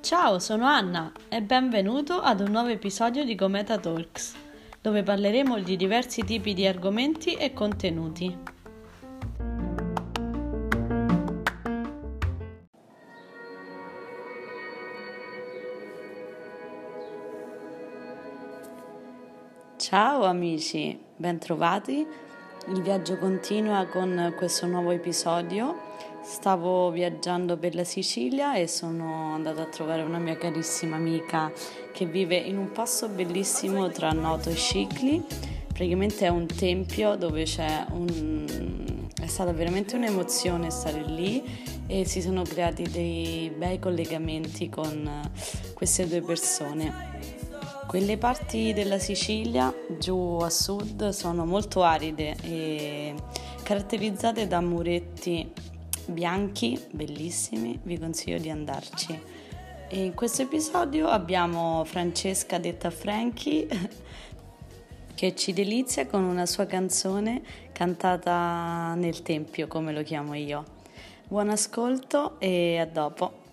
Ciao, sono Anna e benvenuto ad un nuovo episodio di Cometa Talks, dove parleremo di diversi tipi di argomenti e contenuti. Ciao amici, bentrovati. Il viaggio continua con questo nuovo episodio. Stavo viaggiando per la Sicilia e sono andata a trovare una mia carissima amica che vive in un posto bellissimo tra Noto e Scicli. Praticamente è un tempio dove c'è un... è stata veramente un'emozione stare lì e si sono creati dei bei collegamenti con queste due persone. Quelle parti della Sicilia giù a sud sono molto aride e caratterizzate da muretti bianchi, bellissimi, vi consiglio di andarci. E in questo episodio abbiamo Francesca detta Frankie che ci delizia con una sua canzone cantata nel tempio, come lo chiamo io. Buon ascolto e a dopo.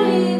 free.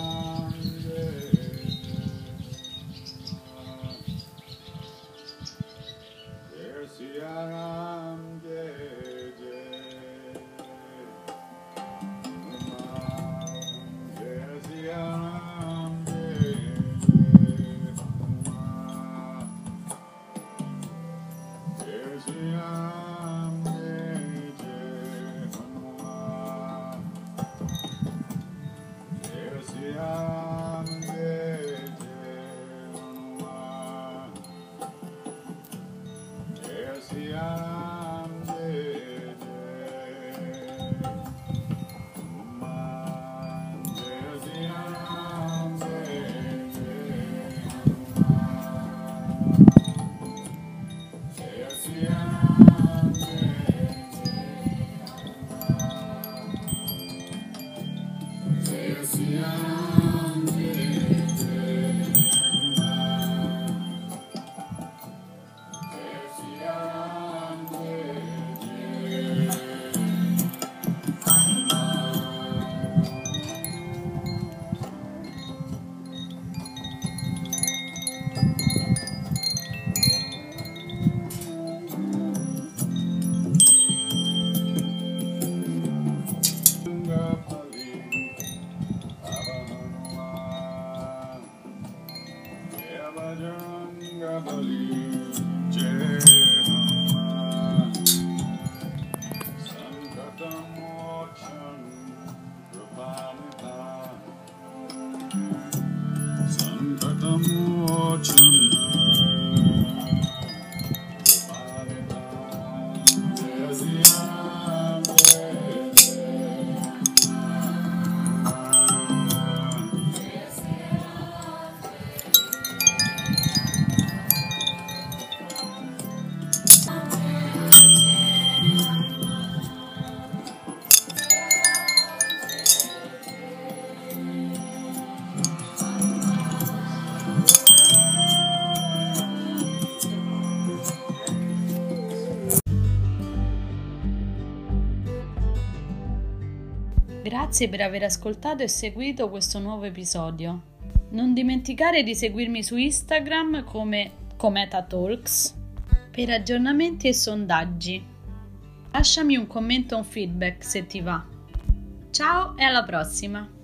Christian. Grazie per aver ascoltato e seguito questo nuovo episodio. Non dimenticare di seguirmi su Instagram come Cometa Talks per aggiornamenti e sondaggi. Lasciami un commento o un feedback se ti va. Ciao e alla prossima!